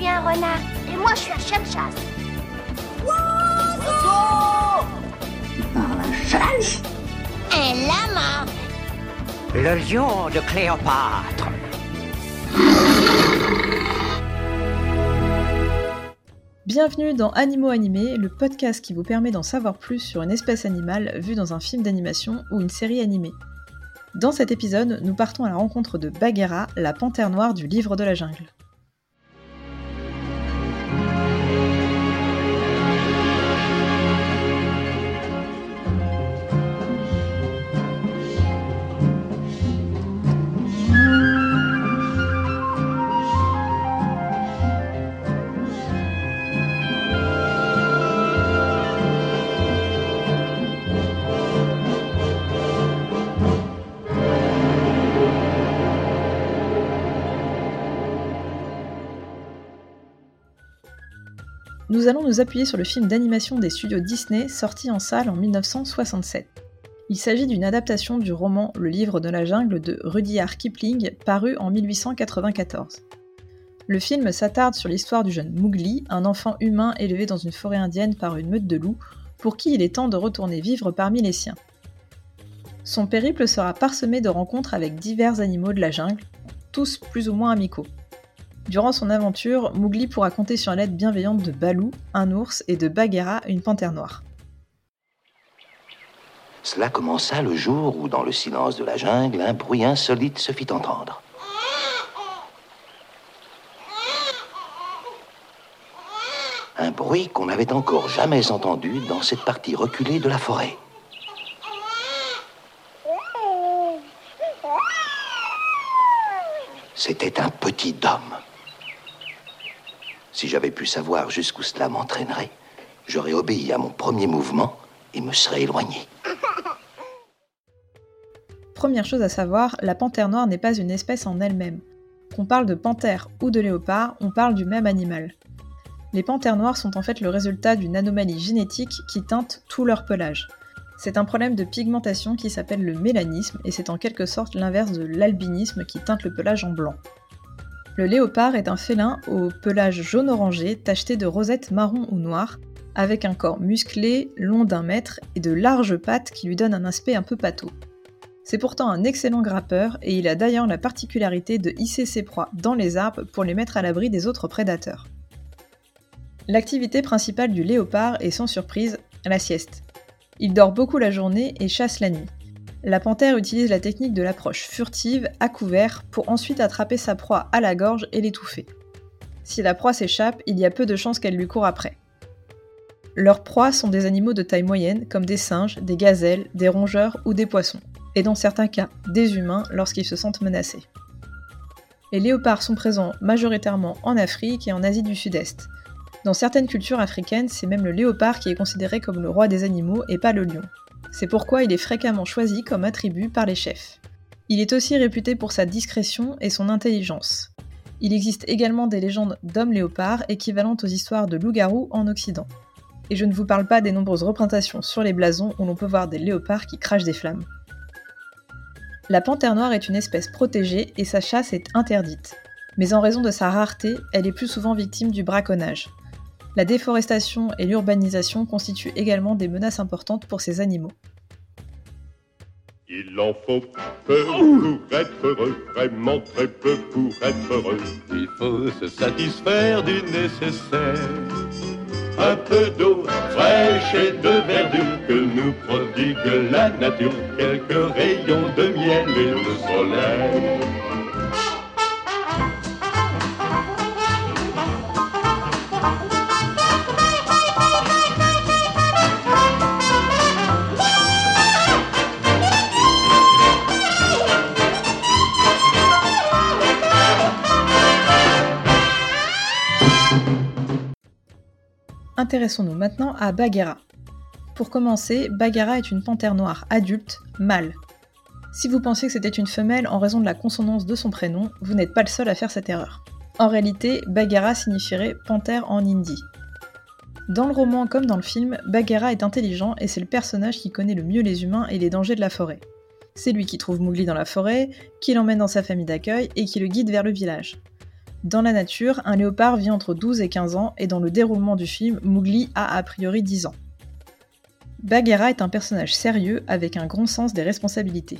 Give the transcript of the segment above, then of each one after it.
suis un renard. Et moi, je suis un chien de chasse. un chasse Un lama. Le lion de Cléopâtre. Bienvenue dans Animaux animés, le podcast qui vous permet d'en savoir plus sur une espèce animale vue dans un film d'animation ou une série animée. Dans cet épisode, nous partons à la rencontre de Bagheera, la panthère noire du livre de la jungle. Nous allons nous appuyer sur le film d'animation des studios Disney sorti en salle en 1967. Il s'agit d'une adaptation du roman Le livre de la jungle de Rudyard Kipling, paru en 1894. Le film s'attarde sur l'histoire du jeune Mowgli, un enfant humain élevé dans une forêt indienne par une meute de loups, pour qui il est temps de retourner vivre parmi les siens. Son périple sera parsemé de rencontres avec divers animaux de la jungle, tous plus ou moins amicaux. Durant son aventure, Mowgli pourra compter sur l'aide bienveillante de Baloo, un ours, et de Bagheera, une panthère noire. Cela commença le jour où, dans le silence de la jungle, un bruit insolite se fit entendre. Un bruit qu'on n'avait encore jamais entendu dans cette partie reculée de la forêt. C'était un petit homme. Si j'avais pu savoir jusqu'où cela m'entraînerait, j'aurais obéi à mon premier mouvement et me serais éloigné. Première chose à savoir, la panthère noire n'est pas une espèce en elle-même. Qu'on parle de panthère ou de léopard, on parle du même animal. Les panthères noires sont en fait le résultat d'une anomalie génétique qui teinte tout leur pelage. C'est un problème de pigmentation qui s'appelle le mélanisme et c'est en quelque sorte l'inverse de l'albinisme qui teinte le pelage en blanc. Le léopard est un félin au pelage jaune-orangé tacheté de rosettes marron ou noires, avec un corps musclé, long d'un mètre et de larges pattes qui lui donnent un aspect un peu pâteau. C'est pourtant un excellent grappeur et il a d'ailleurs la particularité de hisser ses proies dans les arbres pour les mettre à l'abri des autres prédateurs. L'activité principale du léopard est sans surprise la sieste. Il dort beaucoup la journée et chasse la nuit. La panthère utilise la technique de l'approche furtive à couvert pour ensuite attraper sa proie à la gorge et l'étouffer. Si la proie s'échappe, il y a peu de chances qu'elle lui court après. Leurs proies sont des animaux de taille moyenne comme des singes, des gazelles, des rongeurs ou des poissons, et dans certains cas des humains lorsqu'ils se sentent menacés. Les léopards sont présents majoritairement en Afrique et en Asie du Sud-Est, dans certaines cultures africaines, c'est même le léopard qui est considéré comme le roi des animaux et pas le lion. C'est pourquoi il est fréquemment choisi comme attribut par les chefs. Il est aussi réputé pour sa discrétion et son intelligence. Il existe également des légendes d'hommes léopards équivalentes aux histoires de loups-garous en Occident. Et je ne vous parle pas des nombreuses représentations sur les blasons où l'on peut voir des léopards qui crachent des flammes. La panthère noire est une espèce protégée et sa chasse est interdite. Mais en raison de sa rareté, elle est plus souvent victime du braconnage. La déforestation et l'urbanisation constituent également des menaces importantes pour ces animaux. Il en faut peu pour être heureux, vraiment très peu pour être heureux. Il faut se satisfaire du nécessaire. Un peu d'eau fraîche et de verdure que nous prodigue la nature, quelques rayons de miel et de soleil. Intéressons-nous maintenant à Bagheera. Pour commencer, Bagheera est une panthère noire adulte, mâle. Si vous pensiez que c'était une femelle en raison de la consonance de son prénom, vous n'êtes pas le seul à faire cette erreur. En réalité, Bagheera signifierait panthère en hindi. Dans le roman comme dans le film, Bagheera est intelligent et c'est le personnage qui connaît le mieux les humains et les dangers de la forêt. C'est lui qui trouve Mowgli dans la forêt, qui l'emmène dans sa famille d'accueil et qui le guide vers le village. Dans la nature, un léopard vit entre 12 et 15 ans et dans le déroulement du film, Mowgli a a priori 10 ans. Bagheera est un personnage sérieux avec un grand sens des responsabilités.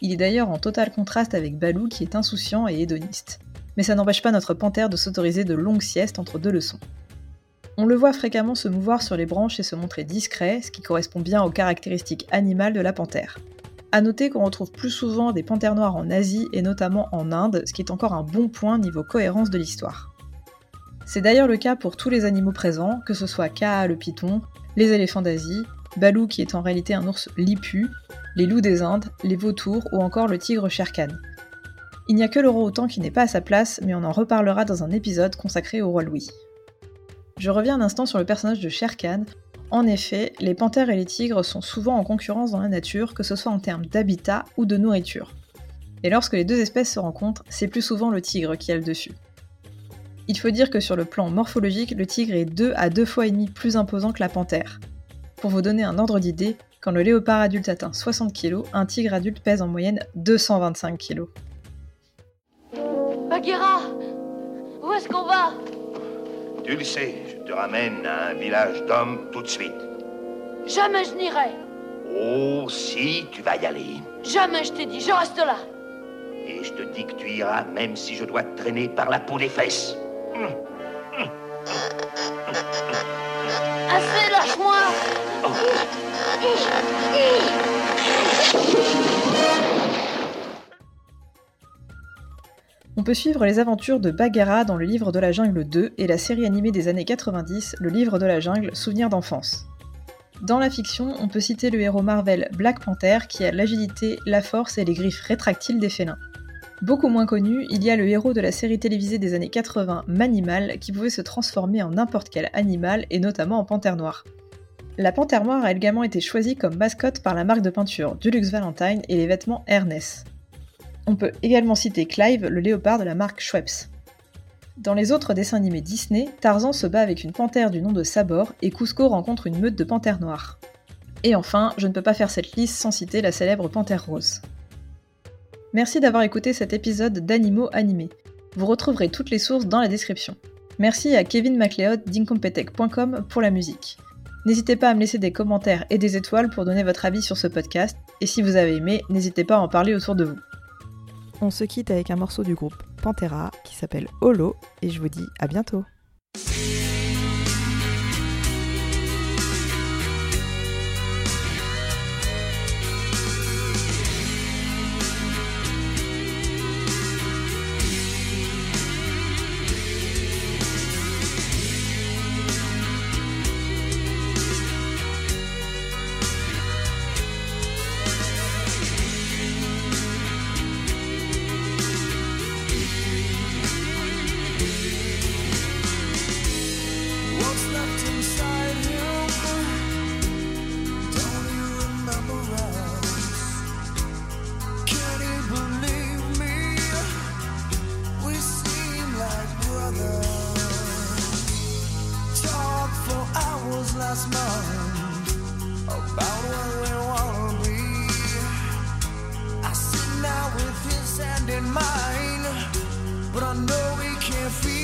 Il est d'ailleurs en total contraste avec Balou qui est insouciant et hédoniste. Mais ça n'empêche pas notre panthère de s'autoriser de longues siestes entre deux leçons. On le voit fréquemment se mouvoir sur les branches et se montrer discret, ce qui correspond bien aux caractéristiques animales de la panthère. A noter qu'on retrouve plus souvent des panthères noires en Asie et notamment en Inde, ce qui est encore un bon point niveau cohérence de l'histoire. C'est d'ailleurs le cas pour tous les animaux présents, que ce soit Kaa le python, les éléphants d'Asie, Balou qui est en réalité un ours lipu, les loups des Indes, les vautours ou encore le tigre Shere Il n'y a que le roi autant qui n'est pas à sa place, mais on en reparlera dans un épisode consacré au roi Louis. Je reviens un instant sur le personnage de Shere en effet, les panthères et les tigres sont souvent en concurrence dans la nature, que ce soit en termes d'habitat ou de nourriture. Et lorsque les deux espèces se rencontrent, c'est plus souvent le tigre qui a le dessus. Il faut dire que sur le plan morphologique, le tigre est 2 à 2 fois et demi plus imposant que la panthère. Pour vous donner un ordre d'idée, quand le léopard adulte atteint 60 kg, un tigre adulte pèse en moyenne 225 kg. Bagheera Où est-ce qu'on va? Tu le sais, je te ramène à un village d'hommes tout de suite. Jamais je n'irai. Oh, si, tu vas y aller. Jamais je t'ai dit, je reste là. Et je te dis que tu iras même si je dois te traîner par la peau des fesses. Assez, lâche-moi On peut suivre les aventures de Bagheera dans le livre de la jungle 2 et la série animée des années 90, le livre de la jungle, Souvenirs d'enfance. Dans la fiction, on peut citer le héros Marvel Black Panther qui a l'agilité, la force et les griffes rétractiles des félins. Beaucoup moins connu, il y a le héros de la série télévisée des années 80, Manimal, qui pouvait se transformer en n'importe quel animal et notamment en panthère noire. La panthère noire a également été choisie comme mascotte par la marque de peinture Dulux Valentine et les vêtements Ernest. On peut également citer Clive, le léopard de la marque Schweppes. Dans les autres dessins animés Disney, Tarzan se bat avec une panthère du nom de Sabor et Cusco rencontre une meute de panthères noires. Et enfin, je ne peux pas faire cette liste sans citer la célèbre panthère rose. Merci d'avoir écouté cet épisode d'Animaux animés. Vous retrouverez toutes les sources dans la description. Merci à Kevin MacLeod d'Incompetech.com pour la musique. N'hésitez pas à me laisser des commentaires et des étoiles pour donner votre avis sur ce podcast, et si vous avez aimé, n'hésitez pas à en parler autour de vous. On se quitte avec un morceau du groupe Pantera qui s'appelle Holo, et je vous dis à bientôt. But I know we can't feel.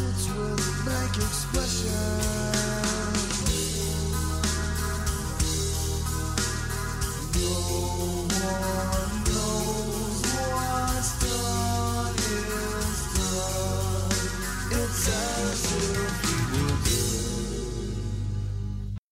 Sits with blank expression.